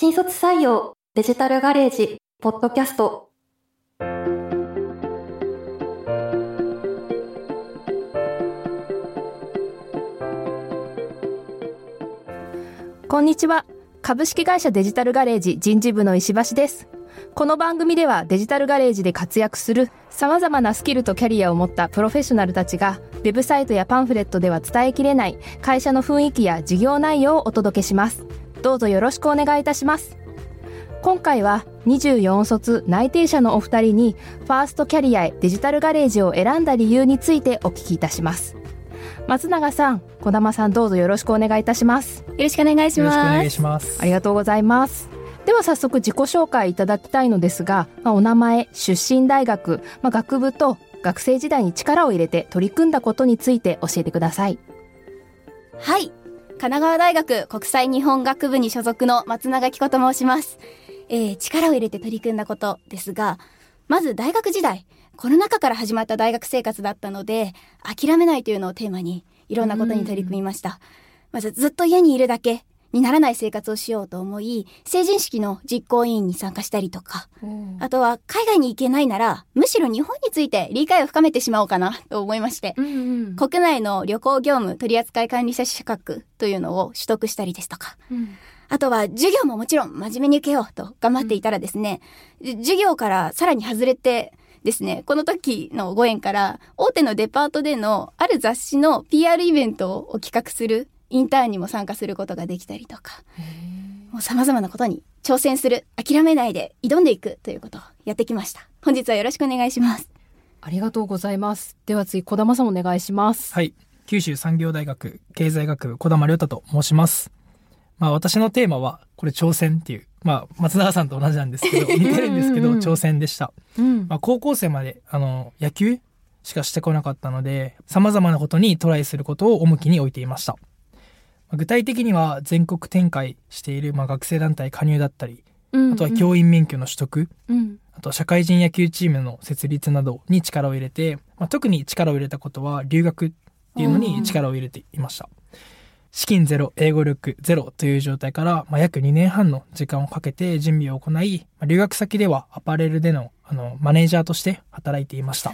新卒採用デジタルガレージポッドキャスト。こんにちは。株式会社デジタルガレージ人事部の石橋です。この番組ではデジタルガレージで活躍する様々なスキルとキャリアを持ったプロフェッショナルたちがウェブサイトやパンフレットでは伝えきれない会社の雰囲気や事業内容をお届けします。どうぞよろしくお願いいたします今回は24卒内定者のお二人にファーストキャリアへデジタルガレージを選んだ理由についてお聞きいたします松永さん、小玉さんどうぞよろしくお願いいたしますよろしくお願いします。よろしくお願いします。ありがとうございますでは早速自己紹介いただきたいのですが、まあ、お名前、出身大学、まあ、学部と学生時代に力を入れて取り組んだことについて教えてください。はい。神奈川大学国際日本学部に所属の松永紀子と申します。えー、力を入れて取り組んだことですが、まず大学時代、コロナ禍から始まった大学生活だったので、諦めないというのをテーマに、いろんなことに取り組みました。まずずっと家にいるだけにならない生活をしようと思い、成人式の実行委員に参加したりとか、あとは海外に行けないなら、むしろ日本について理解を深めてしまおうかなと思いまして、うんうん。国内の旅行業務取扱管理者資格というのを取得したりですとか、あとは授業ももちろん真面目に受けようと頑張っていたらですね、じ授業からさらに外れてですね、この時のご縁から大手のデパートでのある雑誌の PR イベントを企画するインターンにも参加することができたりとか、もう様々なことに挑戦する、諦めないで挑んでいくということをやってきました。本日はよろしくお願いします。ありがとうございます。では次、小玉さんお願いします。はい。九州産業大学経済学部小玉亮太と申します。まあ私のテーマは、これ挑戦っていう、まあ松永さんと同じなんですけど、似てるんですけど、挑戦でした。うんまあ高校生まで、あの、野球しかしてこなかったので、様々なことにトライすることを重きに置いていました。まあ具体的には全国展開している、まあ、学生団体加入だったり、あとは教員免許の取得、うんあと社会人野球チームの設立などに力を入れて、まあ、特に力を入れたことは留学っていうのに力を入れていました。資金ゼロ、英語力ゼロという状態から、まあ、約2年半の時間をかけて準備を行い、まあ、留学先ではアパレルでのあのマネージャーとして働いていました。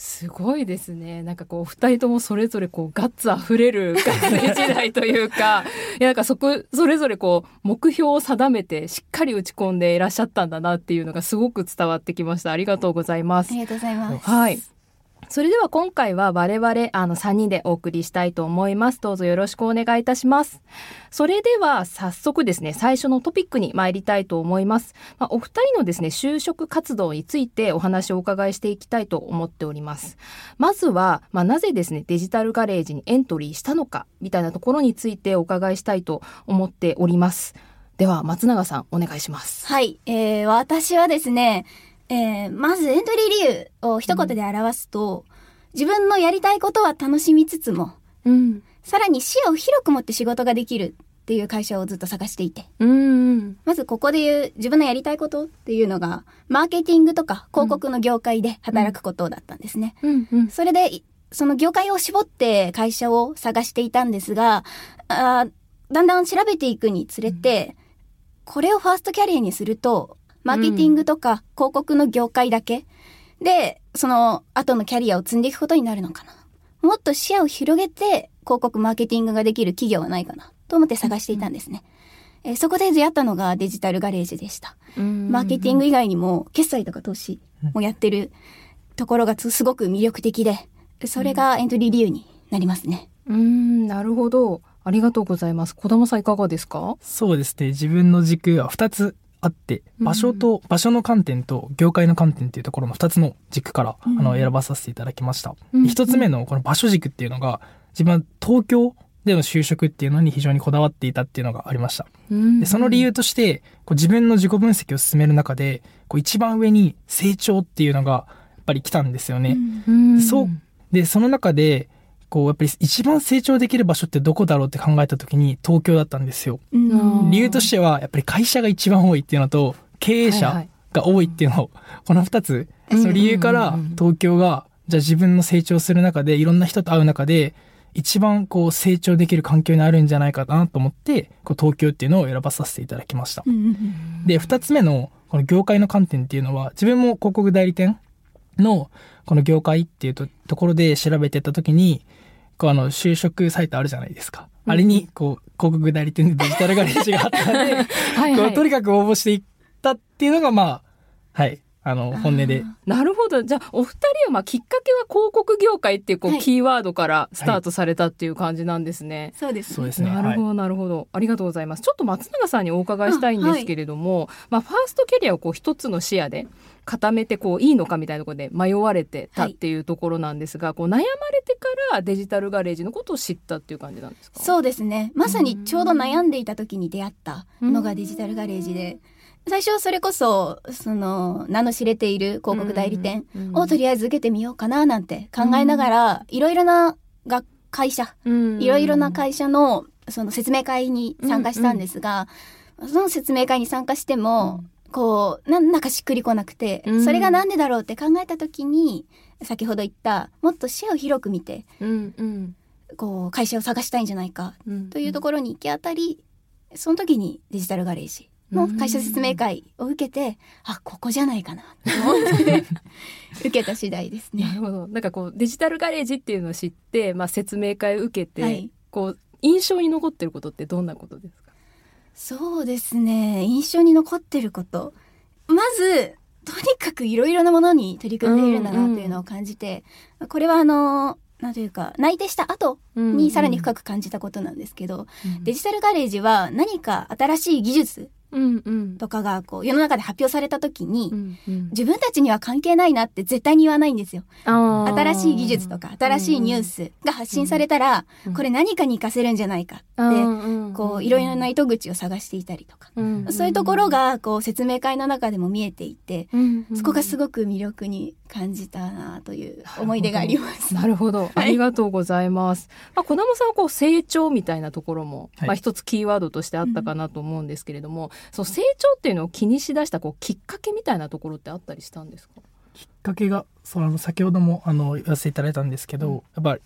すごいですね。なんかこう、二人ともそれぞれこう、ガッツ溢れる学生時代というか、いや、なんかそこ、それぞれこう、目標を定めて、しっかり打ち込んでいらっしゃったんだなっていうのがすごく伝わってきました。ありがとうございますあ。りがとうございます。はい。それでは今回は我々あの3人でお送りしたいと思います。どうぞよろしくお願いいたします。それでは早速ですね、最初のトピックに参りたいと思います。まあ、お二人のですね、就職活動についてお話をお伺いしていきたいと思っております。まずは、まあ、なぜですね、デジタルガレージにエントリーしたのか、みたいなところについてお伺いしたいと思っております。では、松永さん、お願いします。はい、えー、私はですね、えー、まずエントリー理由を一言で表すと、自分のやりたいことは楽しみつつも、うん。さらに視野を広く持って仕事ができるっていう会社をずっと探していて。うん。まずここで言う自分のやりたいことっていうのが、マーケティングとか広告の業界で働くことだったんですね。うん。うん。それで、いその業界を絞って会社を探していたんですが、あーだんだん調べていくにつれて、これをファーストキャリアにすると、マーケティングとか広告の業界だけで、その後のキャリアを積んでいくことになるのかな。もっと視野を広げて広告マーケティングができる企業はないかなと思って探していたんですね。えーそこで出会ったのがデジタルガレージでした。マーケティング以外にも決済とか投資もやってるところがつすごく魅力的で、それがエントリー理由になりますね。うーん、なるほど。ありがとうございます。小玉さんいかがですか？そうですね。自分の軸は2つあって、場所と、場所の観点と業界の観点っていうところの2つの軸から、あの選ばさせていただきました。うん1つ目のこの場所軸っていうのが、自分は東京での就職っていうのに非常にこだわっていたっていうのがありました。でその理由として、こう自分の自己分析を進める中で、こう一番上に成長っていうのがやっぱり来たんですよね。うんそうで、その中で、こうやっぱり一番成長できる場所ってどこだろうって考えた時に東京だったんですよ。うん。理由としては、やっぱり会社が一番多いっていうのと、経営者いが多いっていうの。を、この二つ、うん。その理由から東京が、じゃあ自分の成長する中で、いろんな人と会う中で、一番こう成長できる環境にあるんじゃないかなと思って、こう東京っていうのを選ばさせていただきました。で、二つ目のこの業界の観点っていうのは、自分も広告代理店のこの業界っていうとところで調べてた時に、こうあの就職サイトあるじゃないですか。あれにこう広告代理店でデジタルガレージがあったので、はいこうとにかく応募していったっていうのがまあ、はい、あの本音で。なるほど。じゃあ、お二人は、まあ、きっかけは広告業界っていう、こう、はいキーワードからスタートされたっていう感じなんですね。そうですそうですね。はいなるほど、なるほど。ありがとうございます。ちょっと松永さんにお伺いしたいんですけれども、まあ、ファーストキャリアをこう、一つの視野で固めて、こう、いいのかみたいなところで迷われてたっていうところなんですが、こう、悩まれてからデジタルガレージのことを知ったっていう感じなんですか？そうですね。まさにちょうど悩んでいた時に出会ったのがデジタルガレージで。最初はそれこそその名の知れている広告代理店をとりあえず受けてみようかななんて考えながらいろいろなが会社いろいろな会社のその説明会に参加したんですが、その説明会に参加しても、こうなんだかしっくりこなくて、うんそれがなんでだろうって考えた時に先ほど言ったもっと視野を広く見てうんうんこう会社を探したいんじゃないかうんというところに行き当たりその時にデジタルガレージの会社説明会を受けて、あここじゃないかなと思って受けた次第ですね。なるほど。なんかこうデジタルガレージっていうのを知って、まあ説明会を受けて、はいこう印象に残ってることってどんなことですか？そうですね。印象に残ってること。まずとにかくいろいろなものに取り組んでいるんだなというのを感じて、これはあのなんというか内定した後にさらに深く感じたことなんですけど、デジタルガレージは何か新しい技術うんうんとかがこう世の中で発表された時に、うんうん。自分たちには関係ないなって絶対に言わないんですよ。新しい技術とか新しいニュースが発信されたら、うんこれ何かに活かせるんじゃないかって、うんこういろいろな糸口を探していたりとか、うんそういうところがこう説明会の中でも見えていて、うんうん。そこがすごく魅力に感じたなという思い出があります。なるほど。ありがとうございます。まあ、小玉さんはこう成長みたいなところも、はい。まあ一つキーワードとしてあったかなと思うんですけれども、そう成長っていうのを気にしだしたこうきっかけみたいなところってあったりしたんですか？きっかけが、その先ほどもあの言わせていただいたんですけど、やっぱ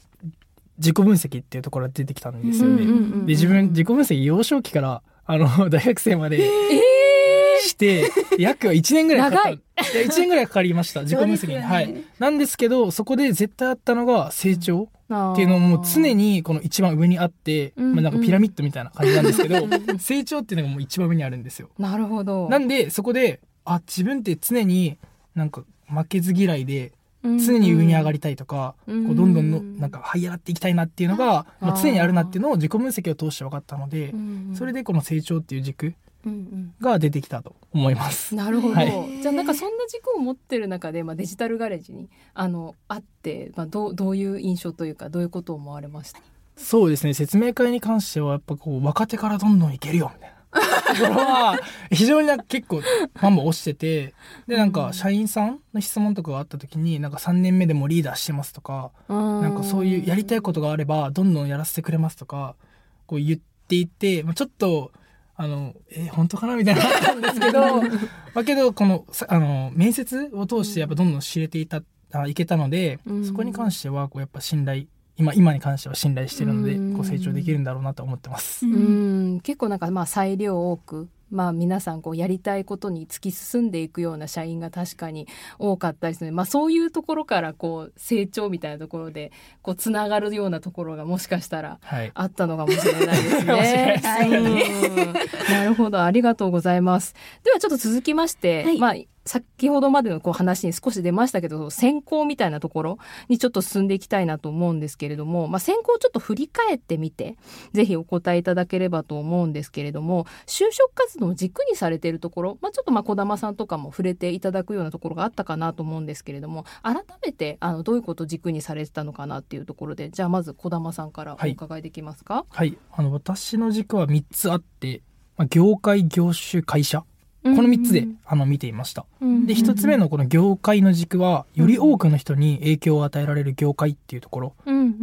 自己分析っていうところが出てきたんですよね。うんうんうんうんで、自分、自己分析幼少期から、あの、大学生までして、約1年ぐらいかかった。長いいや、1年ぐらいかかりました。自己分析に。ねはい。なんですけど、そこで絶対あったのが成長っっていうのも常にこの一番上にあって、うんまあなんかピラミッドみたいな感じなんですけど、成長っていうのがもう一番上にあるんですよ。なるほど。なんで、そこで、あ、自分って常になんか負けず嫌いで、常に上に上がりたいとか、うんこうどんどんのなんか這い上がっていきたいなっていうのが、まあ、常にあるなっていうのを自己分析を通して分かったので、それで、でこの成長っていう軸が出てきたと思います。なるほど、はい。じゃあなんかそんな軸を持ってる中で、まあ、デジタルガレージにあのあって、まあ、どうどういう印象というかどういうことを思われました？そうですね、説明会に関してはやっぱこう若手からどんどんいけるよみたいな。ところは非常になんか結構バンバン押しててでなんか社員さんの質問とかがあった時になんか3年目でもリーダーしてますとかななんかそういうやりたいことがあればどんどんやらせてくれますとかこう言っていて、まあ、ちょっとあのえ本当かな？みたいな。ったんですけどまあけどこのさあの面接を通してやっぱどんどん知れていたあいけたので、うん。そこに関してはこうやっぱ信頼今今に関しては信頼してるのでうん。こう成長できるんだろうなと思ってます。うん。結構なんかまあ裁量多くまあ皆さんこうやりたいことに突き進んでいくような社員が確かに多かったですね。まあそういうところからこう成長みたいなところでこうつながるようなところがもしかしたらはい、あったのかもしれないですね。ですうん なるほど、ありがとうございます。ではちょっと続きまして、はいまあ先ほどまでのこう話に少し出ましたけど、選考みたいなところにちょっと進んでいきたいなと思うんですけれども、まあ選考をちょっと振り返ってみて、ぜひお答えいただければと思うんですけれども、就職活動を軸にされているところ、まあちょっとまあ小玉さんとかも触れていただくようなところがあったかなと思うんですけれども、改めてあのどういうことを軸にされてたのかなっていうところで、じゃあまず小玉さんからお伺いできますか、はい、あの私の軸は3つあって、まあ、業界業種会社この3つで、あの見ていました。で1つ目のこの業界の軸はより多くの人に影響を与えられる業界っていうところ。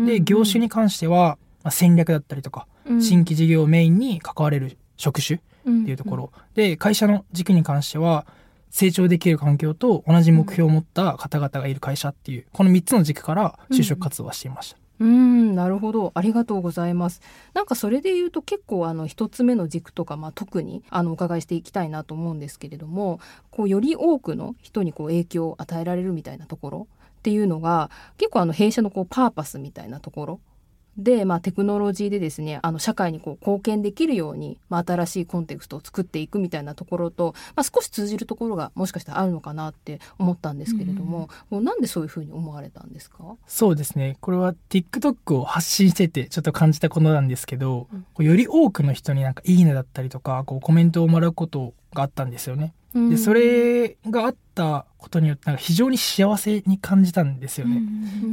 で業種に関してはまあ戦略だったりとか新規事業をメインに関われる職種っていうところ。で会社の軸に関しては成長できる環境と同じ目標を持った方々がいる会社っていうこの3つの軸から就職活動はしていました。うん、なるほど。ありがとうございます。なんかそれで言うと結構あの一つ目の軸とか、まあ特にあのお伺いしていきたいなと思うんですけれども、こうより多くの人にこう影響を与えられるみたいなところっていうのが結構あの弊社のこうパーパスみたいなところで、まあ、テクノロジーでですねあの社会にこう貢献できるように、まあ、新しいコンテクストを作っていくみたいなところと、まあ、少し通じるところがもしかしたらあるのかなって思ったんですけれども、もうなんでそういうふうに思われたんですか？そうですね。これは TikTok を発信しててちょっと感じたことなんですけど、うんより多くの人になんかいいねだったりとか、こうコメントをもらうことがあったんですよね。で、それがあったことによってなんか非常に幸せに感じたんですよね。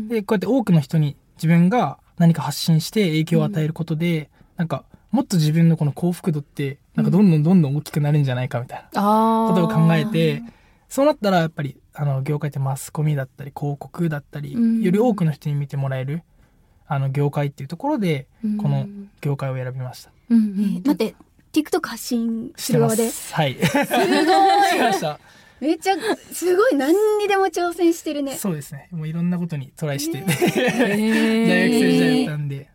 で、こうやって多くの人に自分が何か発信して影響を与えることで、なんかもっと自分のこの幸福度ってなんかどんどんどんどん大きくなるんじゃないかみたいなことを考えて、そうなったらやっぱりあの業界ってマスコミだったり広告だったり、うんより多くの人に見てもらえるあの業界っていうところでうんこの業界を選びました。うんうえんー待って TikTok 発信してまする側です。はい。すごい しました。めっちゃすごい何にでも挑戦してるね。そうですね。もういろんなことにトライして、ね 大学生時代だったんで。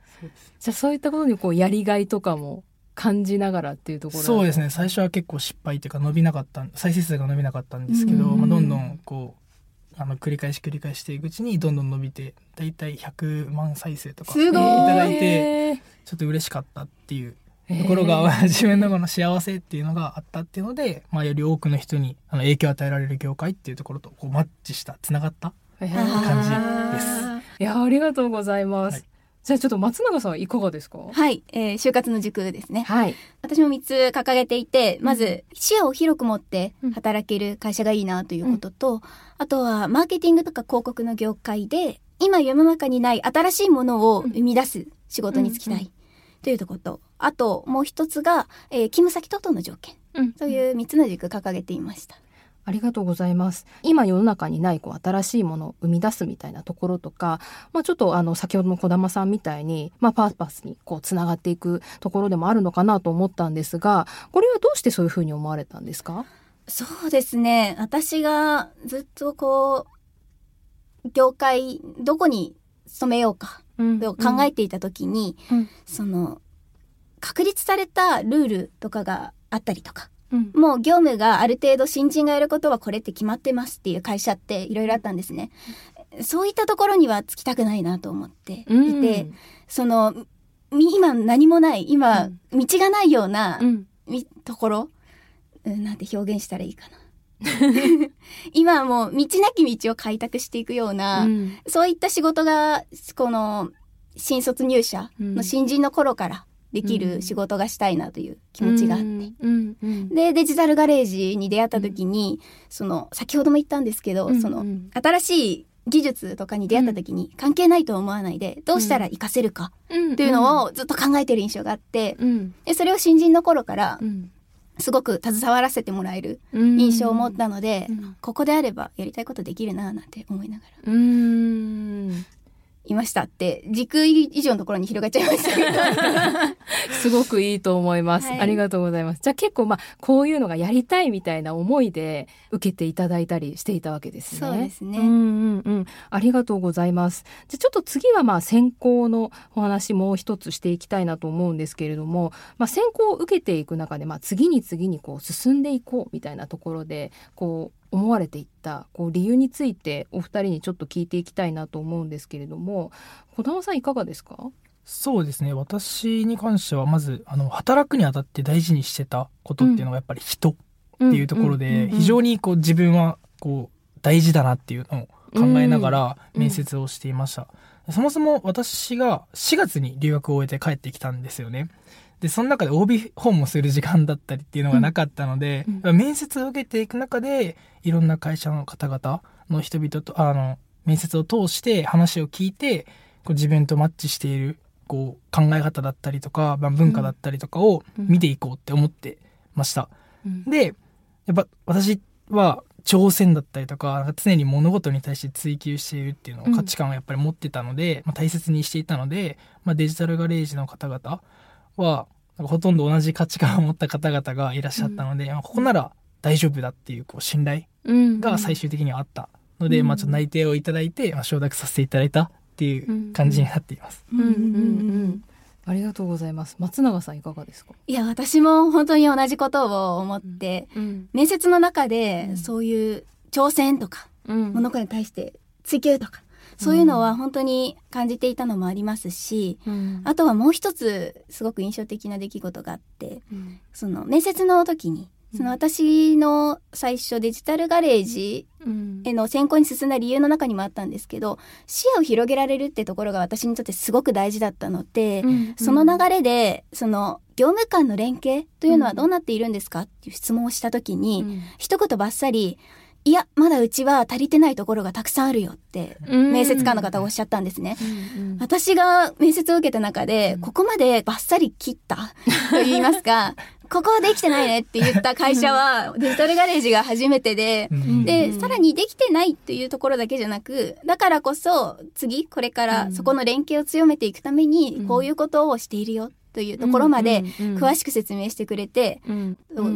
じゃあそういったことにこうやりがいとかも感じながらっていうところそうですね。最初は結構失敗というか伸びなかった、再生数が伸びなかったんですけど、うん。まあ、どんどんこう、あの繰り返し繰り返していくうちにどんどん伸びて、だいたい100万再生とかい。いただいて、ちょっと嬉しかったっていうところが、自分のこの幸せっていうのがあったっていうので、まあ、より多くの人にあの影響を与えられる業界っていうところとこうマッチした、つながった感じです。あいやありがとうございます、はい。じゃあちょっと松永さんはいかがですか？ーはい、えー就活の塾ですね。はい。私も3つ掲げていてまず視野を広く持って働ける会社がいいなということと、あとはマーケティングとか広告の業界で今世の中にない新しいものを生み出す仕事に就きたうん。ういというところとあともう一つが、えー勤務先等々の条件うんという3つの軸掲げていました。ありがとうございます。今世の中にないこう新しいものを生み出すみたいなところとか、まあちょっとあの先ほどの小玉さんみたいに、まあパーパスにこうつながっていくところでもあるのかなと思ったんですが、これはどうしてそういうふうに思われたんですか？そうですね。私がずっとこう、業界、どこに勤めようかうんと考えていた時に、うんその、確立されたルールとかがあったりとか、うん。もう業務がある程度新人がやることはこれって決まってますっていう会社っていろいろあったんですね。そういったところにはつきたくないなと思っていて、うん。その、み今何もない、今、道がないような、ところ、うん、なんて表現したらいいかな。今はもう道なき道を開拓していくような、うん。そういった仕事が、この、新卒入社の新人の頃からできる仕事がしたいなという気持ちがあって。うん。うん。で、デジタルガレージに出会った時に、その、先ほども言ったんですけど、うんそのう、ん新しい技術とかに出会った時に関係ないと思わないで、どうしたら活かせるかうん。っていうのをずっと考えてる印象があって、うん。でそれを新人の頃からうん。すごく携わらせてもらえるうん。印象を持ったので、うん。ここであればやりたいことできるななんて思いながら。うんいましたって軸以上のところに広がっちゃいました。すごくいいと思います、はい。ありがとうございます。じゃあ結構まあこういうのがやりたいみたいな思いで受けていただいたりしていたわけですね。そうですね。うんうんうん。ありがとうございます。じゃあちょっと次はまあ選考のお話もう一つしていきたいなと思うんですけれども、まあ、選考を受けていく中でまあ次に次にこう進んでいこうみたいなところでこう思われていったこう理由についてお二人にちょっと聞いていきたいなと思うんですけれども小玉さんいかがですか？そうですね。私に関しては、まず、あの、働くにあたって大事にしてたことっていうのが、やっぱり人っていうところで、非常ににこう、自分は、こう、大事だなっていうのを考えながらうん面接をしていました。そもそも私が4月に留学を終えて帰ってきたんですよね。で、その中で OB 訪問する時間だったりっていうのがなかったので、うん面接を受けていく中で、いろんな会社の方々の人々と、あの、面接を通して話を聞いて、こう自分とマッチしている、こう、考え方だったりとか、まあ、文化だったりとかを見ていこうって思ってました。うん。で、やっぱ私は挑戦だったりとか、常に物事に対して追求しているっていうのをうん価値観をやっぱり持ってたので、まあ、大切にしていたので、まあ、デジタルガレージの方々は、なんかほとんど同じ価値観を持った方々がいらっしゃったので、まあここなら大丈夫だっていうこう信頼が最終的にはあったので、うんまあちょっと内定をいただいて、まあ、承諾させていただいたっっていう感じになっています。うんうんうん。ありがとうございます。松永さんいかがですか？いや、私も本当に同じことを思って、うん面接の中でうんそういう挑戦とか、うん物事に対して追求とか、そういうのは本当に感じていたのもありますし、うん。あとはもう一つすごく印象的な出来事があって、うん。その面接の時に、その私の最初デジタルガレージうん。への選考に進んだ理由の中にもあったんですけど、視野を広げられるってところが私にとってすごく大事だったので、うん。その流れで、その業務間の連携というのはどうなっているんですかっていう質問をした時に、うん。一言ばっさり、いや、まだうちは足りてないところがたくさんあるよって、うん。面接官の方がおっしゃったんですね。うん私が面接を受けた中で、うんここまでバッサリ切ったと言いますか、ここはできてないねって言った会社は、デジタルガレージが初めてで、うん。で、うん。さらにできてないっていうところだけじゃなく、だからこそ、次、これかうん。らそこの連携を強めていくためにうん、こういうことをしているよというところまで、詳くしく説明してくれて、うんそう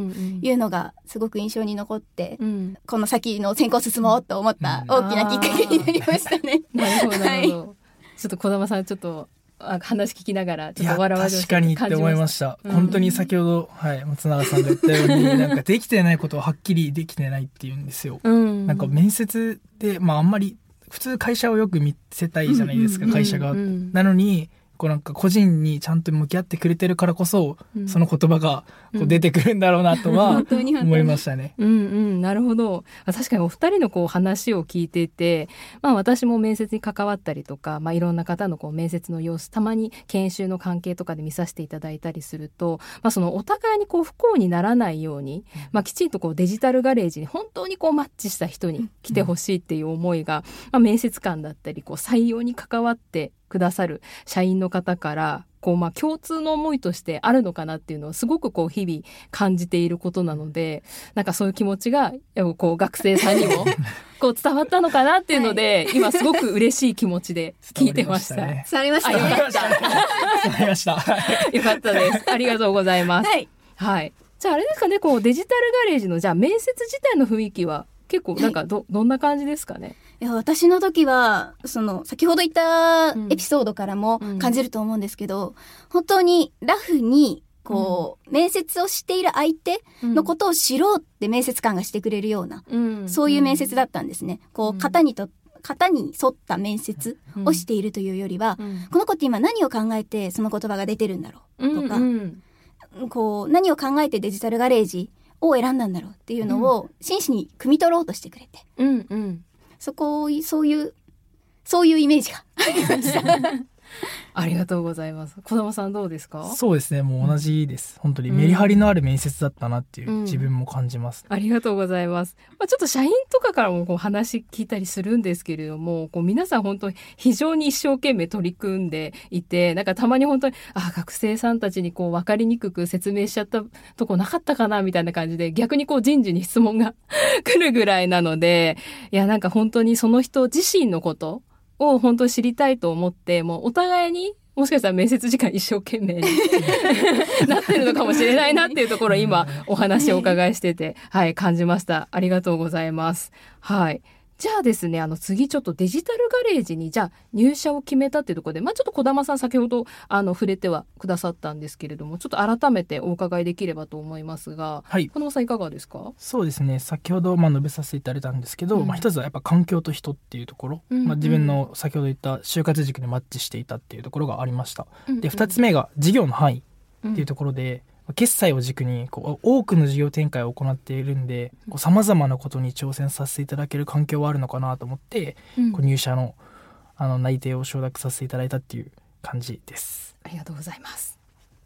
いうのがすごく印象に残って、うんこの先の選考進もうと思ったうん大きなきっかけになりましたね。なるほどなるほはど。ちょっと小玉さんちょっとあ話聞きながらちょっと笑わ確かにって思いましした。うん本当に先ほど、はい、松永さんが言ったように、なんかできてないことをはっきりできてないっていうんですよ。た。うんなんか面接で、まああんまり、普通会社をよく見せたいじゃないですか、うん会社が。なのに、こうなんか個人にちゃんと向き合ってくれてるからこそ、うんその言葉がこう出てくるんだろうなとは 本当に本当に思いましたね。うんうん、なるほど。あ確かにお二人のこう話を聞いていて、まあ私も面接に関わったりとか、まあいろんな方のこう面接の様子、たまに研修の関係とかで見させていただいたりすると、まあそのお互いにこう不幸にならないように、まあきちんとこうデジタルガレージに本当にこうマッチした人に来てほしいっていう思いが、まあ面接官だったり、こう採用に関わってくださる社員の方から、こうまあ共通の思いとしてあるのかなっていうのをすごくこう日々感じていることなので、なんかそういう気持ちが、こう学生さんにも こう伝わったのかなっていうので、今すごく嬉しい気持ちで聞いてました。伝わりましたあよね。かった。わかりました。はいよかったです。ありがとうございます。はい。はい。じゃああれですかね、こうデジタルガレージのじゃあ面接自体の雰囲気は結構なんかど、どんな感じですかね？いや私の時は、その、先ほど言ったエピソードからもうん。感じると思うんですけど、本当にラフに、こう、面接をしている相手のことを知ろうって面接官がしてくれるような、うん。そういう面接だったんですね。こうん。う、型にと、型に沿った面接をしているというよりは、うん。この子って今何を考えてその言葉が出てるんだろうとか、うんこう、何を考えてデジタルガレージを選んだんだろうっていうのを真摯に汲み取ろうとしてくれて、うんうんそこを、そういう、そういうイメージがありました。ありがとうございます。小玉さんどうですか？そうですね、もう同じです。本当にメリハリのある面接だったなっていううん自分も感じます。ありがとうございます。まあ、ちょっと社員とかからもこう話聞いたりするんですけれども、こう皆さん本当に非常に一生懸命取り組んでいて、なんかたまに本当に、あ、学生さんたちにこう分かりにくく説明しちゃったとこなかったかなみたいな感じで、逆にこう人事に質問が 来るぐらいなので、いやなんか本当にその人自身のことを本当に知りたいと思って、もうお互いにもしかしたら面接時間一生懸命に なってるのかもしれないなっていうところを今お話をお伺いしてて、はい、感じました。ありがとうございます。はい。じゃあですね、あの次ちょっとデジタルガレージにじゃあ入社を決めたっていうところで、まあちょっと小玉さん先ほどあの触れてはくださったんですけれども、ちょっと改めてお伺いできればと思いますが、はい。小玉さんいかがですか？そうですね。先ほどまあ述べさせていただいたんですけど、うん。まあ、一つはやっぱ環境と人っていうところ、うんまあ、自分の先ほど言った就活軸にマッチしていたっていうところがありました。うんで二つ目が事業の範囲うんっていうところで、決済を軸にこう多くの事業展開を行っているんでさまざまなことに挑戦させていただける環境はあるのかなと思って、うんこう入社のあの内定を承諾させていただいたっていう感じです。ありがとうございます。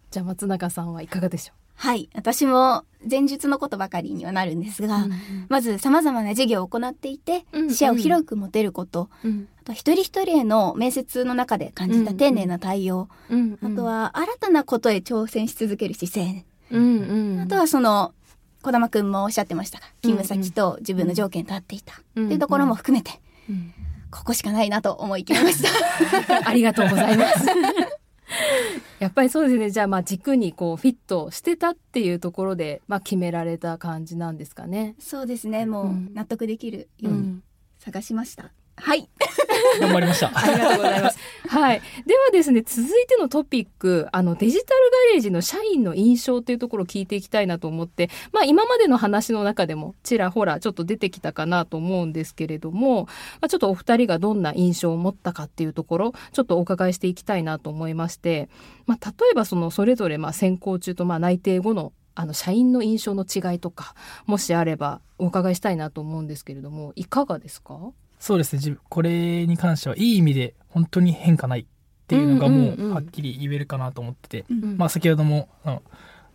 じゃあ松永さんはいかがでしょはい。私も前述のことばかりにはなるんですが、う。まず様々な事業を行っていて、うん視野を広く持てること、うん。あと一人一人への面接の中で感じた丁寧な対応、うんあと、は新たなことへ挑戦し続ける姿勢、うんうん、あとはその、小玉くんもおっしゃってましたが、勤務先と自分の条件と合っていた、うんっていうところも含めて、うんここしかないなと思い決めました。ありがとうございます。やっぱりそうですね。じゃあまあ軸にこうフィットしてたっていうところで、まあ決められた感じなんですかね。そうですね。もううん納得できるようにうん探しました。はい。頑張りました。ありがとうございます。はい。ではですね、続いてのトピック、あの、デジタルガレージの社員の印象っていうところを聞いていきたいなと思って、まあ、今までの話の中でも、ちらほらちょっと出てきたかなと思うんですけれども、まあ、ちょっとお二人がどんな印象を持ったかっていうところ、ちょっとお伺いしていきたいなと思いまして、まあ、例えばその、それぞれ、まあ、選考中と、まあ、内定後の、あの、社員の印象の違いとか、もしあれば、お伺いしたいなと思うんですけれども、いかがですか？そうですね。これに関してはいい意味で本当に変化ないっていうのがもうんうんうんうはっきり言えるかなと思ってて、うん。まあ先ほども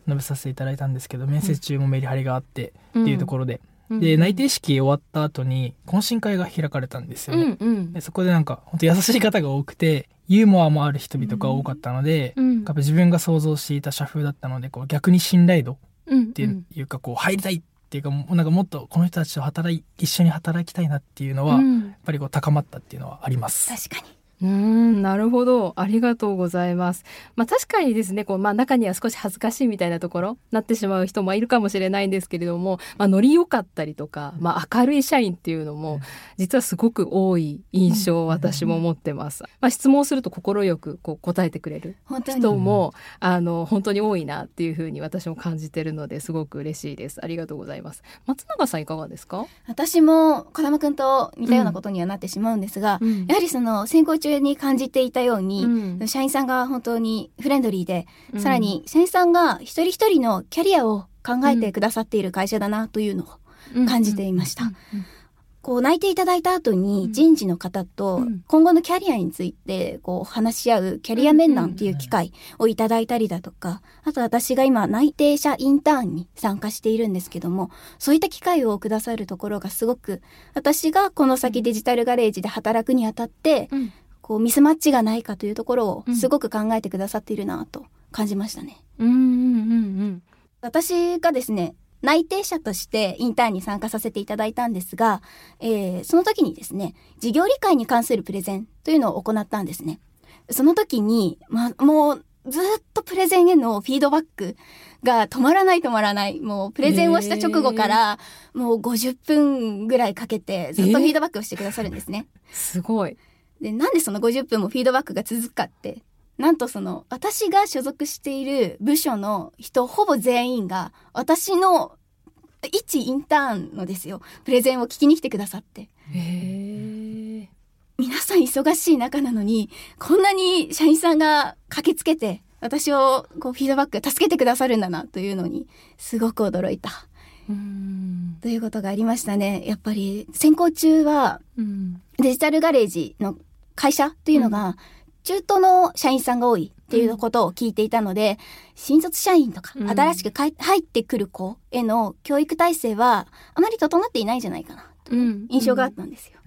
述べさせていただいたんですけど、面接中もメリハリがあってっていうところで、で、内定式終わった後に懇親会が開かれたんですよね。うんうん。でそこでなんか本当優しい方が多くて、ユーモアもある人々が多かったので、うん。やっぱ自分が想像していた社風だったので、こう逆に信頼度うんっていうか、こう入りたいっていうか、もうなんかもっとこの人たちと働い、一緒に働きたいなっていうのは、やうんっぱりこう高まったっていうのはあります。確かに。うーん、なるほど。ありがとうございます。まあ確かにですね、こう、まあ中には少し恥ずかしいみたいなところ、なってしまう人もいるかもしれないんですけれども、まあノリ良かったりとか、まあ明るい社員っていうのも、実はすごく多い印象を私も持ってます。まあ質問すると快くこう答えてくれる。人も、あの、本当に多いなっていうふうに私も感じてるので、すごく嬉しいです。ありがとうございます。松永さんいかがですか？私も児玉くんと似たようなことにはなってしまうんですが、うんやはりその選考中に感じていたように、うん。社員さんが本当にフレンドリーで、うん。さらに社員さんが一人一人のキャリアを考えてくださっている会社だなというのを感じていました。こう内定いただいた後に人事の方とうん。今後のキャリアについてこう話し合うキャリア面談っていう機会をいただいたりだとか、あと私が今内定者インターンに参加しているんですけども、そういった機会をくださるところがすごく私がこの先デジタルガレージで働くにあたって、うんこうミスマッチがないかというところをうんすごく考えてくださっているなと感じましたね。うんうんうん私がですね、内定者としてインターンに参加させていただいたんですが、えーその時にですね、事業理解に関するプレゼンというのを行ったんですね。その時に、ま、もうずっとプレゼンへのフィードバックが止まらない止まらない。もうプレゼンをした直後から、もう50分ぐらいかけてずっとフィードバックをしてくださるんですね。すごい。で、なんでその50分もフィードバックが続くかって、なんとその、私が所属している部署の人、ほぼ全員が、私の、一インターンのですよ、プレゼンを聞きに来てくださって。へえ。皆さん忙しい中なのに、こんなに社員さんが駆けつけて、私をこうフィードバック助けてくださるんだなというのに、すごく驚いた。うん。ということがありましたね。やっぱり、選考中は、うん。デジタルガレージの会社というのが、中途の社員さんが多いっていうことを聞いていたので、新卒社員とか、うん新しくかい入ってくる子への教育体制は、あまり整っていないんじゃないかな、という印象があったんですよ。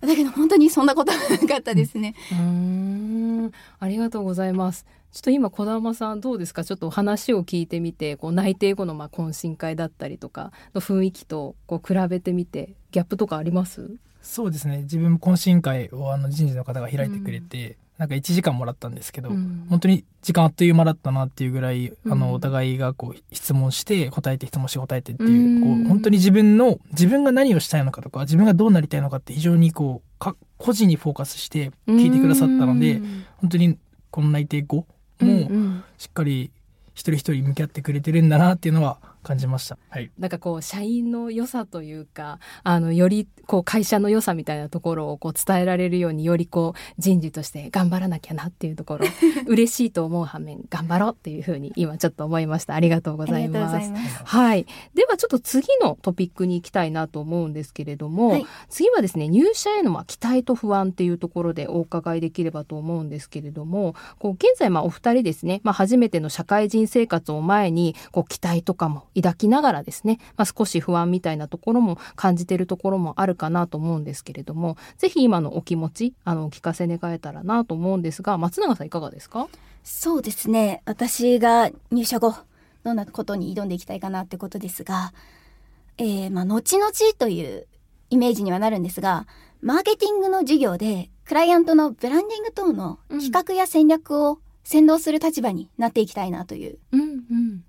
だけど本当にそんなことはなかったですね。うーん。ありがとうございます。ちょっと今、小玉さんどうですか？ちょっとお話を聞いてみて、こう内定後のまあ懇親会だったりとかの雰囲気とこう比べてみて、ギャップとかあります？そうですね。自分も懇親会をあの人事の方が開いてくれて、なんか1時間もらったんですけど、うん。本当に時間あっという間だったなっていうぐらい、うん。あの、お互いがこう質問して答えて質問して答えてっていう、うん。こう本当に自分の、自分が何をしたいのかとか、自分がどうなりたいのかって非常にこう、か個人にフォーカスして聞いてくださったので、うん。本当にこの内定後うんもうん。しっかり一人一人向き合ってくれてるんだなっていうのは感じました。はい。なんかこう社員の良さというかあのよりこう会社の良さみたいなところをこう伝えられるようによりこう人事として頑張らなきゃなっていうところ 嬉しいと思う反面頑張ろうっていうふうに今ちょっと思いましたありがとうございます。はい。ではちょっと次のトピックに行きたいなと思うんですけれども、はい次はですね、入社へのまあ期待と不安っていうところでお伺いできればと思うんですけれども、こう現在まあお二人ですね、まあ初めての社会人生活を前に、こう期待とかも抱きながらですね、まあ少し不安みたいなところも感じているところもあるかなと思うんですけれども、ぜひ今のお気持ち、あの、お聞かせ願えたらなと思うんですが、松永さんいかがですか？そうですね。私が入社後、どんなことに挑んでいきたいかなってことですが、えー、まあ、後々というイメージにはなるんですが、マーケティングの授業で、クライアントのブランディング等の企画や戦略を先導する立場になっていきたいなという。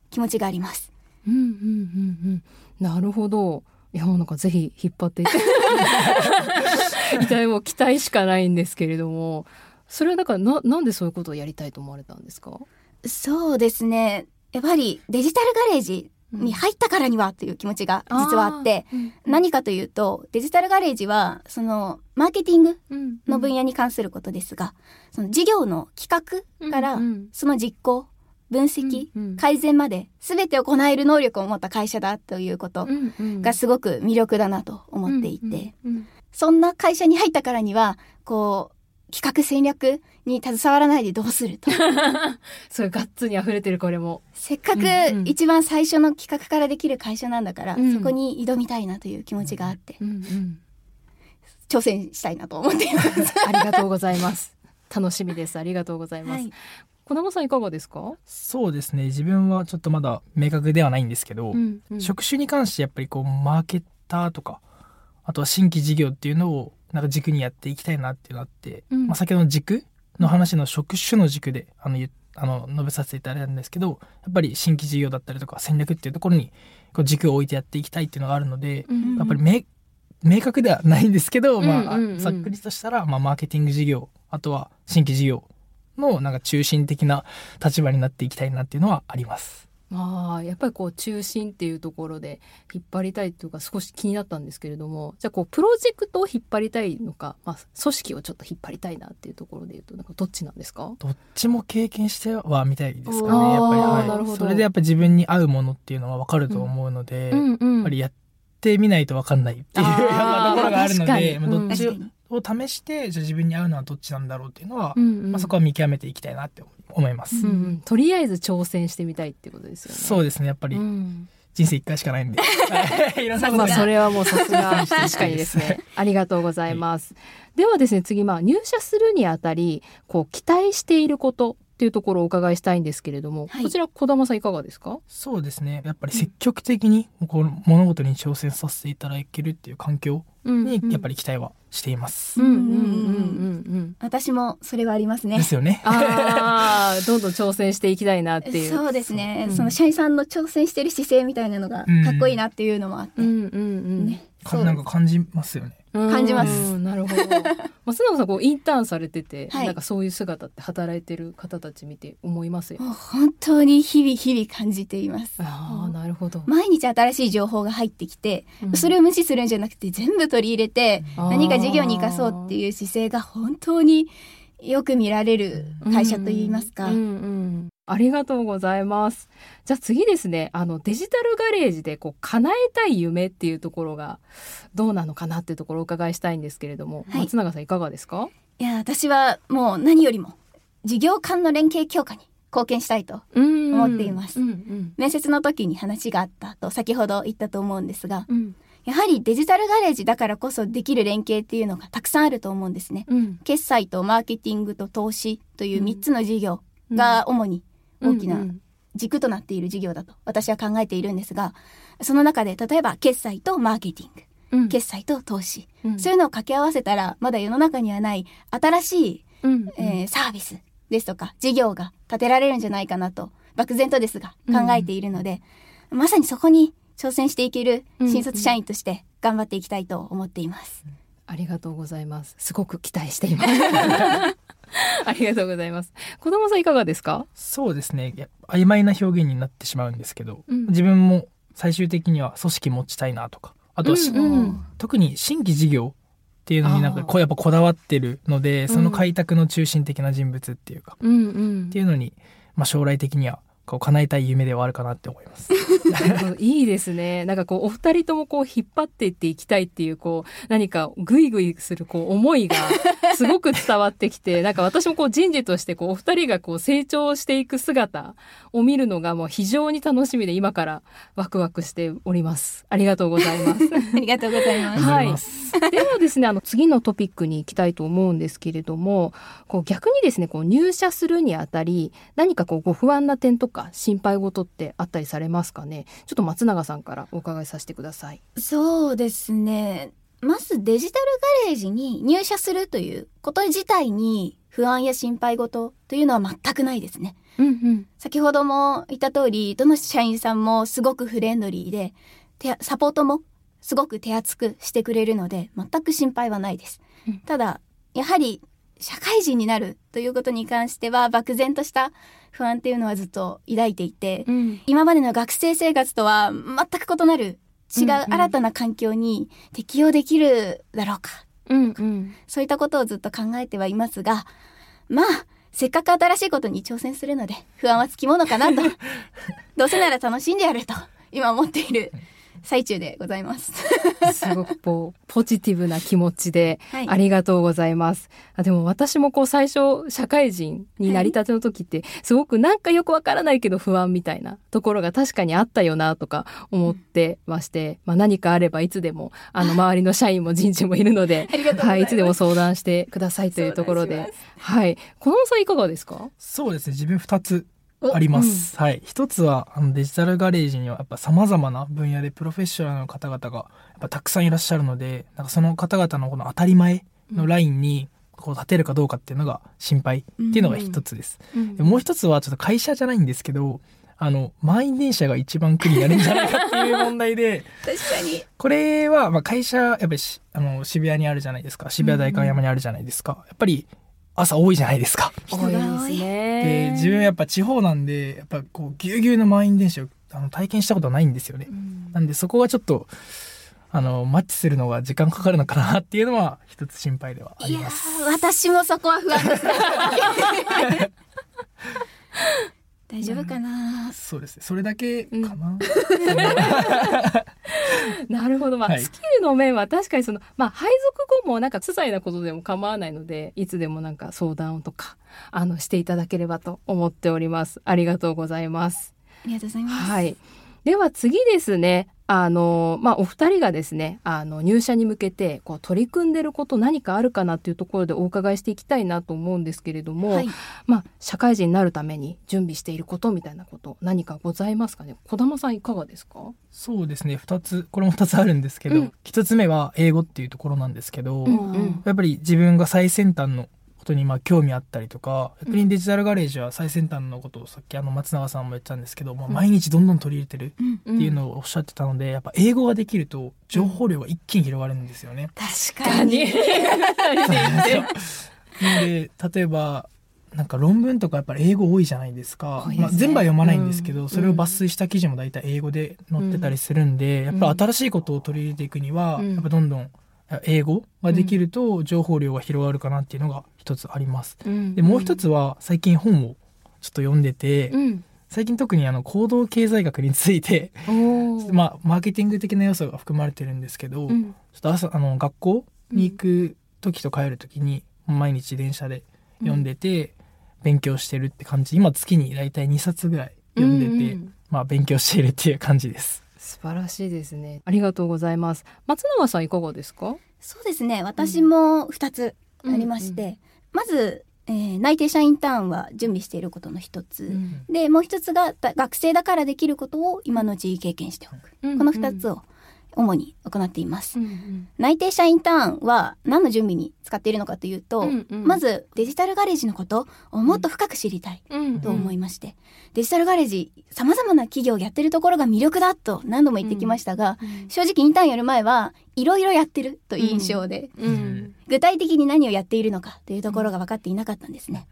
気持ちがあります。うんうんうんうん。なるほど。いやもうなんかぜひ引っ張っていって。いたもう期待しかないんですけれども、それはだからな、なんでそういうことをやりたいと思われたんですか？そうですね。やっぱりデジタルガレージに入ったからにはという気持ちが実はあって、何かというと、デジタルガレージは、その、マーケティングの分野に関することですが、その事業の企画からうんうん、その実行、分析、うんうん改善まで全て行える能力を持った会社だということがすごく魅力だなと思っていて、そんな会社に入ったからには、こう、企画戦略に携わらないでどうすると。そういうガッツに溢れてるこれも。せっかく一番最初の企画からできる会社なんだから、うんそこに挑みたいなという気持ちがあって、うんうん挑戦したいなと思っています。ありがとうございます。楽しみです。ありがとうございます。はい小玉さんいかがですか？そうですね。自分はちょっとまだ明確ではないんですけど、うんうん。職種に関してやっぱりこうマーケターとかあとは新規事業っていうのをなんか軸にやっていきたいなっていうのがあって、うん。まあ、先ほどの軸の話の職種の軸であの言あの述べさせていただいたんですけどやっぱり新規事業だったりとか戦略っていうところにこう軸を置いてやっていきたいっていうのがあるので、うん。やっぱり明明確ではないんですけど、まあうんうんうん。ざっくりとしたら、まあ、マーケティング事業あとは新規事業のなんか中心的な立場になっていきたいなっていうのはあります。ああ、やっぱりこう中心っていうところで引っ張りたいというか少し気になったんですけれども、じゃあこうプロジェクトを引っ張りたいのか、まあ組織をちょっと引っ張りたいなっていうところで言うと、なんかどっちなんですか？どっちも経験してはみたいですかね。やっぱり、はい、それでやっぱり自分に合うものっていうのは分かると思うので、んうんやっぱりやってみないと分かんないっていう ところがあるので、まあどっちを試してじゃあ自分に合うのはどっちなんだろうっていうのは、うんうん。まあ、そこは見極めていきたいなって思います、うんうん、とりあえず挑戦してみたいっていうことですよね。そうですね。やっぱりうん。人生一回しかないんで、はい。いろんなことが。まあそれはもうさすが。確かにですね。ありがとうございます。ではですね次まあ入社するにあたりこう期待していることっていうところをお伺いしたいんですけれども、はい。こちら小玉さんいかがですか？そうですね。やっぱり積極的にこう物事に挑戦させていただけるっていう環境にやっぱりり期待はしています、うんうんうんうんうん。私もそれはありますねで。すよねああどんどん挑戦していきたいなっていう。そうですね、うんその社員さんの挑戦してる姿勢みたいなのがかっこいいなっていうのもあって、うんうんうん。ね、なんか感じますよね感じますうんなるほど。松永さんこうインターンされてて、はいなんかそういう姿って働いてる方たち見て思いますよ。本当に日々日々感じています。あるほど。毎日新しい情報が入ってきて、うん。それを無視するんじゃなくて全部取り入れて何か事業に生かそうっていう姿勢が本当によく見られる会社といいますか、うんうん。ありがとうございます。じゃあ次ですね、あのデジタルガレージでこう叶えたい夢っていうところがどうなのかなっていうところをお伺いしたいんですけれども、はい。松永さんいかがですか？いや私はもう何よりも事業間の連携強化に貢献したいと思思っています。うんうん。面接の時に話があったと先ほど言ったと思うんですがうん。やはりデジタルガレージだからこそできる連携っていうのがたくさんあると思うんですね。うん。決済とマーケティングと投資といううん。3つの事業が主に大きなうん軸となっている事業だと私は考えているんですがその中で例えば決済とマーケティングうん。決済と投資、うん。そういうのを掛け合わせたらまだ世の中にはない新しい、うん。えーサービスですとか事業が立てられるんじゃないかなと漠然とですが考えているので、まさにそこに挑戦していける新卒社員として頑張っていきたいと思っています。ありがとうございます。すごく期待しています。ありがとうございます。子供さんいかがですか？そうですね曖昧な表現になってしまうんですけど、うん自分も最終的には組織持ちたいなとかあとはし、うんうん特に新規事業っていうのになんかこうやっぱこだわってるのでその開拓の中心的な人物っていうか、うんうん。っていうのに、まあ、将来的にはこう叶えたい夢ではあるかなって思います。いいですね。なんかこうお二人ともこう引っ張っていっていきたいっていうこう何かグイグイするこう思いが すごく伝わってきて、なんか私もこう人事としてこうお二人がこう成長していく姿を見るのがもう非常に楽しみで今からワクワクしております。ありがとうございます。ありがとうございます。はいではですね、あの次のトピックに行きたいと思うんですけれども、こう逆にですね、こう入社するにあたり、何かこうご不安な点とか心配事ってあったりされますかね？ちょっと松永さんからお伺いさせてください。そうですね。まずデジタルガレージに入社するということ自体に不安や心配事というのは全くないですね。うんうん。先ほども言った通り、どの社員さんもすごくフレンドリーで、てサポートもすごく手厚くしてくれるので全く心配はないです。うんただやはり社会人になるということに関しては漠然とした不安っていうのはずっと抱いていて、うん。今までの学生生活とは全く異なる違う新たな環境に適応できるだろうか、うんうん。そういったことをずっと考えてはいますがまあせっかく新しいことに挑戦するので不安はつきものかなと。どうせなら楽しんでやると今思っている最中でございます。すごくこうポジティブな気持ちではい。ありがとうございます。あでも私もこう最初社会人になりたての時ってすごくなんかよくわからないけど不安みたいなところが確かにあったよなとか思ってまして、まあ何かあればいつでもあの周りの社員も人事もいるので ありがとうござはいいますつでも相談してくださいというところで。はい。このさんいかがですか？そうですね。自分2つあります、はい。一つはあのデジタルガレージにはやっぱ様々な分野でプロフェッショナルの方々がやっぱたくさんいらっしゃるのでなんかその方々のこの当たり前のラインにこう立てるかどうかっていうのが心配っていうのが一つです、うん。でもう一つはちょっと会社じゃないんですけどあの満員電車が一番苦になるんじゃないかっていう問題で 確かに。これはまあ会社やっぱりしあの渋谷にあるじゃないですか。渋谷代官山にあるじゃないですか、やっぱり朝多いじゃないですか。人が多いですでね。自分やっぱ地方なんでやっぱこうぎゅうぎゅうの満員電車をあの体験したことはないんですよね、うん。なんでそこがちょっとあのマッチするのが時間かかるのかなっていうのは一つ心配ではあいやります。ー私もそこは不安です大丈夫かな、そうですねそれだけかな、なるほど。まあ、はいスキルの面は確かにその、まあ、配属後もなんか些細なことでも構わないので、いつでもなんか相談とか、あの、していただければと思っております。ありがとうございます。ありがとうございます、はい。では次ですね。あの、まあ、お二人がですね、あの、入社に向けて、こう、取り組んでること何かあるかなっていうところでお伺いしていきたいなと思うんですけれども、はい。まあ、社会人になるために準備していることみたいなこと、何かございますかね？小玉さんいかがですか？そうですね。二つこれも二つあるんですけど、うん。一つ目は英語っていうところなんですけど、うんうん。やっぱり自分が最先端のことにまあ興味あったりとか逆にデジタルガレージは最先端のことをさっきあの松永さんも言ったんですけど、まあ、うん毎日どんどん取り入れてるうん。っていうのをおっしゃってたので、やっぱ英語ができると情報量が一気に広がるんですよね。確かに。で例えばなんか論文とかやっぱり英語多いじゃないですか。ね。まあ、全部は読まないんですけど、うん。それを抜粋した記事も大体英語で載ってたりするんで、んやっぱり新しいことを取り入れていくには、うん。やっぱどんどん英語ができると情報量が広がるかなっていうのが一つあります。でもう一つは最近本をちょっと読んでて、うん。最近特にあの行動経済学について、まあ、マーケティング的な要素が含まれてるんですけど、うんちょっと朝あの学校に行く時と帰る時に毎日電車で読んでて勉強してるって感じ今月に大体2冊ぐらい読んでて、うんうんまあ勉強しているっていう感じです。素晴らしいですね。ありがとうございます。松永さんいかがですか？そうですね。私も2つありまして、まず、えー内定社員ターンは準備していることの一つ、でもう一つがだ学生だからできることを今のうちに経験しておく、この2つを。を主に行っています、うんうん。内定社員ターンは何の準備に使っているのかというと、うんうん。まずデジタルガレージのことをもっと深く知りたいうんと思いまして、デジタルガレージ様々な企業をやってるところが魅力だと何度も言ってきましたが、うん正直インターンやる前はいろいろやってるという印象で、うん具体的に何をやっているのかというところが分かっていなかったんですね。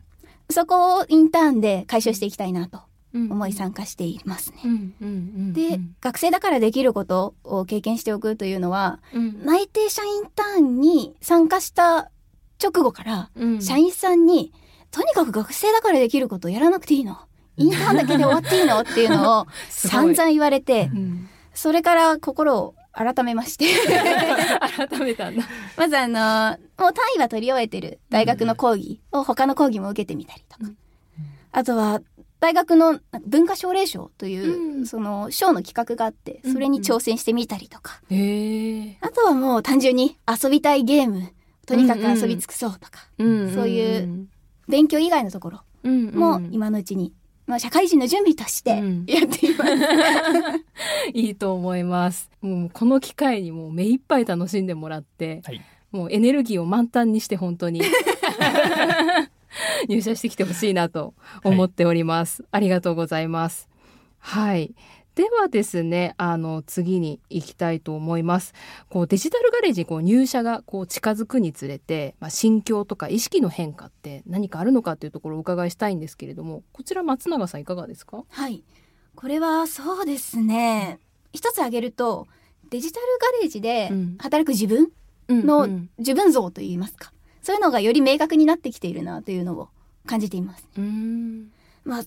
そこをインターンで解消していきたいなと思い参加していますね。で、学生だからできることを経験しておくというのは、うん内定社員ターンに参加した直後から、うん社員さんに、とにかく学生だからできることをやらなくていいの。インターンだけで終わっていいの？っていうのを 散々言われてう、うんそれから心を改めまして。改めたんだ。まずあの、もう単位は取り終えてる大学の講義を他の講義も受けてみたりとか。うんあとは、大学の文化奨励賞という、うんその賞の企画があって、それに挑戦してみたりとか。へえ。あとはもう単純に遊びたいゲーム、とにかく遊び尽くそうとか。そういう勉強以外のところも今のうちに、まあ社会人の準備としてうんやっています。いいと思います。もうこの機会にもう目いっぱい楽しんでもらって、はいもうエネルギーを満タンにして本当に 入社してきてほしいなと思っております。ありがとうございます。はい。ではですね、あの、次に行きたいと思います。こう、デジタルガレージにこう入社がこう近づくにつれて、まあ、心境とか意識の変化って何かあるのかっていうところをお伺いしたいんですけれども、こちら松永さんいかがですか？はい。これはそうですね。一つ挙げると、デジタルガレージでうん働く自分の自分像といいますか。そういうのがより明確になってきているなというのを感じています。うん。まあ、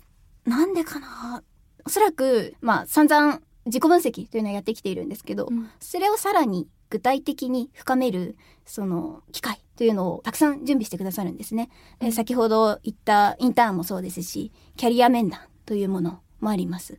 なんでかな。おそらく、まあ、散々自己分析というのをやってきているんですけど、うんそれをさらに具体的に深める、その、機会というのをたくさん準備してくださるんですね。えー先ほど言ったインターンもそうですし、キャリア面談というものもあります。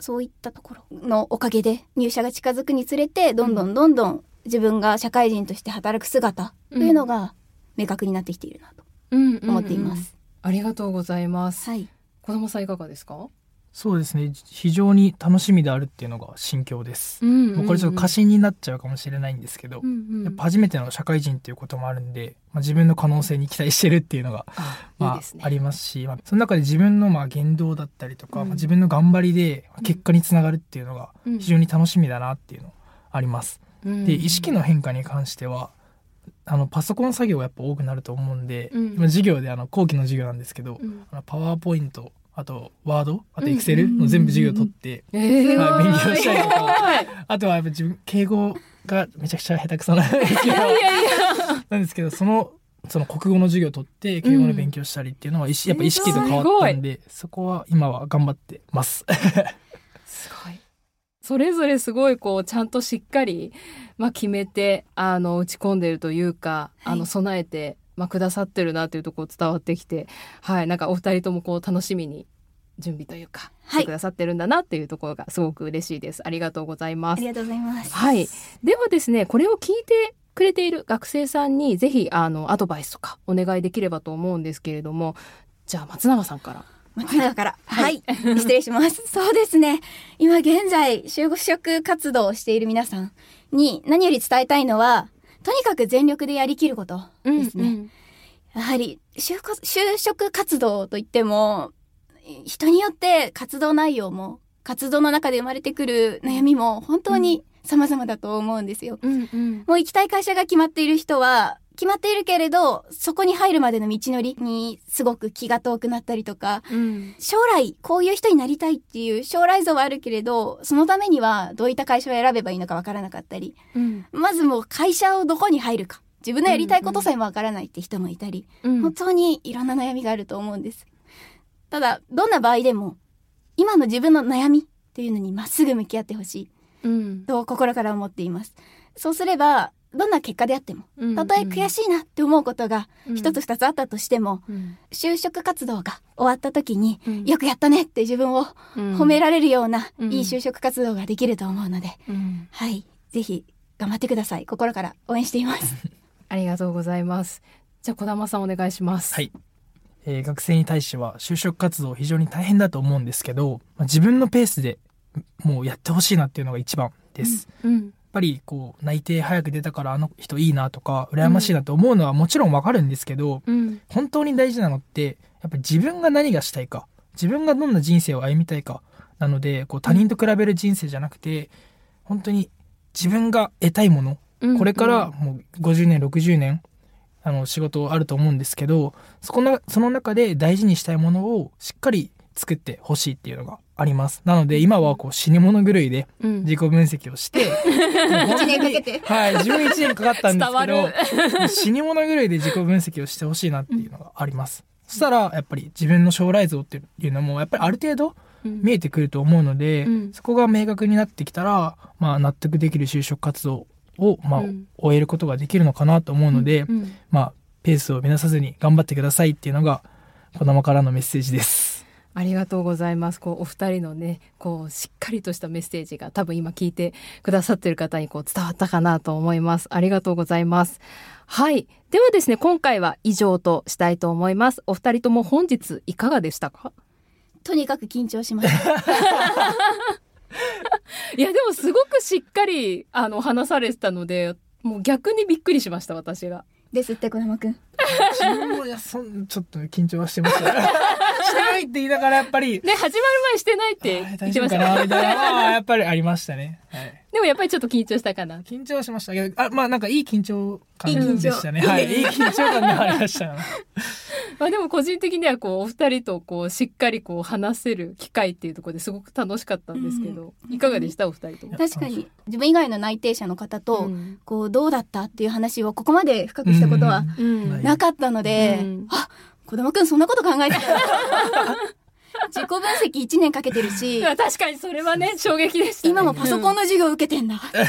そういったところのおかげで入社が近づくにつれて、どんどんどんどん自分が社会人として働く姿というのが明確になってきているなとうん思っています。ありがとうございます。はい。子供さんいかがですか？そうですね非常に楽しみであるっていうのが心境です、んもうこれちょっと過信になっちゃうかもしれないんですけど、うんうんやっぱ初めての社会人っていうこともあるんで、まあ、自分の可能性に期待してるっていうのが、あ、まあね。ありますし、まあ、その中で自分のまあ言動だったりとか、うんまあ自分の頑張りで結果につながるっていうのがうん非常に楽しみだなっていうのあります。うんで意識の変化に関してはあのパソコン作業がやっぱ多くなると思うんで、うん。今授業であの後期の授業なんですけど、うん。あのパワーポイントあとワードあとうんエクセルの全部授業取って、えーはい勉強したりとか。あとはやっぱ自分敬語がめちゃくちゃ下手くそなんですけど。なんですけどそのその国語の授業を取って敬語の勉強したりっていうのは意識やっぱ意識と変わったんでそこは今は頑張ってます。それぞれすごいこうちゃんとしっかり、まあ、決めてあの打ち込んでるというか、はいあの備えて、まあ、くださってるなというところ伝わってきてはいなんかお二人ともこう楽しみに準備というかはいしてくださってるんだなっていうところがすごく嬉しいです。ありがとうございますあり。がとうございます。はい。ではですね、これを聞いてくれている学生さんにぜひあのアドバイスとかお願いできればと思うんですけれども、じゃあ松永さんから。松永から。はい。失礼します。そうですね。今現在、就職活動をしている皆さんに何より伝えたいのは、とにかく全力でやりきることですね。やはり就活、就職活動といっても、人によって活動内容も、活動の中で生まれてくる悩みも本当に様々だと思うんですよ。うんうんもう行きたい会社が決まっている人は、決まっているけれど、そこに入るまでの道のりにすごく気が遠くなったりとか、うん。将来こういう人になりたいっていう将来像はあるけれど、そのためにはどういった会社を選べばいいのかわからなかったり、うん。まずもう会社をどこに入るか、自分のやりたいことさえもわからないって人もいたり、うん。本当にいろんな悩みがあると思うんです。ただ、どんな場合でも、今の自分の悩みっていうのにまっすぐ向き合ってほしい。うん。と心から思っています。そうすれば、どんな結果であっても、うんたとえ悔しいなって思うことがうん一つ二つあったとしても、うん就職活動が終わった時に、うんよくやったねって自分をうん褒められるような、うんいい就職活動ができると思うので、うんはい。ぜひ、頑張ってください。心から応援しています。ありがとうございます。じゃあ小玉さんお願いします。はい。えー学生に対しては就職活動非常に大変だと思うんですけど、まあ自分のペースでもうやってほしいなっていうのが一番です。やっうんぱりこう内定早く出たからあの人いいなとか羨ましいなと思うのはもちろんわかるんですけど、うん。本当に大事なのってやっぱり自分が何がしたいか自分がどんな人生を歩みたいかなのでこう他人と比べる人生じゃなくて本当に自分が得たいものうん。これからもう50年60年あの仕事あると思うんですけどそこなその中で大事にしたいものをしっかり作ってほしいっていうのがあります。なので今はこう死に物狂いでうん。自己分析をして 一年かけて。はい自分1年かかったんですけど死に物狂いで自己分析をしてほしいなっていうのがあります。そしたらやっぱり自分の将来像っていうのもやっぱりある程度うん。見えてくると思うので、うん。そこが明確になってきたら、まあ、納得できる就職活動を、まあうん。終えることができるのかなと思うので、うん。まあ、ペースを乱さずに頑張ってくださいっていうのが児玉からのメッセージです。ありがとうございます。こう、お二人のね、こう、しっかりとしたメッセージが多分今聞いてくださってる方にこう伝わったかなと思います。ありがとうございます。はい。ではですね、今回は以上としたいと思います。お二人とも本日いかがでしたか？とにかく緊張しました。いや、でもすごくしっかり、あの、話されてたので、もう逆にびっくりしました、私が。ですって、小玉くん。自分もいやそんちょっと緊張はしてました してないって言いながらやっぱりね、始まる前してないってあ言ってました大丈夫かなみたいなのはやっぱりありましたね、はいでもやっぱりちょっと緊張したかな。緊張はしましたけどあまあなんかいい緊張感でしたね。はいいい緊張感ではありました。まあでも個人的にはこう、お二人とこう、しっかりこう、話せる機会っていうところですごく楽しかったんですけど、いかがでした？お二人とも。確かに。自分以外の内定者の方と、うん。こうどうだったっていう話をここまで深くしたことはうん。なかったので、うん。あ子供くんそんなこと考えてた 自己分析1年かけてるし確かにそれはね、衝撃でした、ね。今もパソコンうんの授業受けてんだ、本当に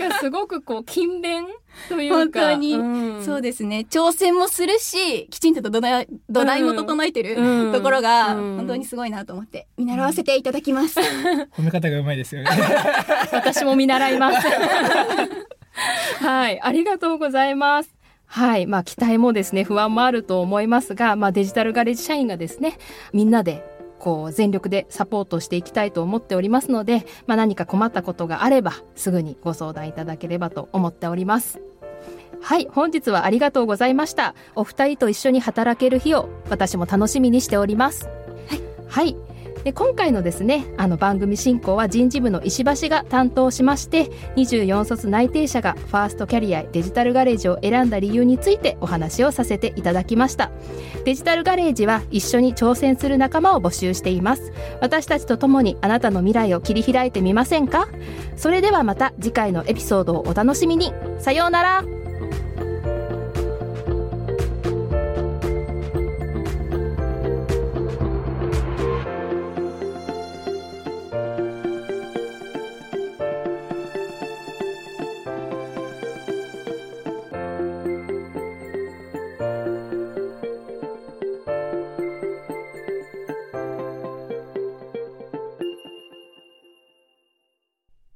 なんかすごくこう、勤勉というか。本当に。ん。そうですね。挑戦もするしきちんと土台土台も整えてるうん。ところがうん。本当にすごいなと思って見習わせていただきます、褒め方がうまいですよね。私も見習います。はい、ありがとうございます。はい、まあ期待もですね、不安もあると思いますが、まあデジタルガレージ社員がですね、みんなでこう全力でサポートしていきたいと思っておりますので、まあ何か困ったことがあればすぐにご相談いただければと思っております。はい、本日はありがとうございました。お二人と一緒に働ける日を私も楽しみにしております。はい。はい。で今回のですねあの番組進行は人事部の石橋が担当しまして24卒内定者がファーストキャリアへデジタルガレージを選んだ理由についてお話をさせていただきました。デジタルガレージは一緒に挑戦する仲間を募集しています。私たちと共にあなたの未来を切り開いてみませんか？それではまた次回のエピソードをお楽しみに。さようなら。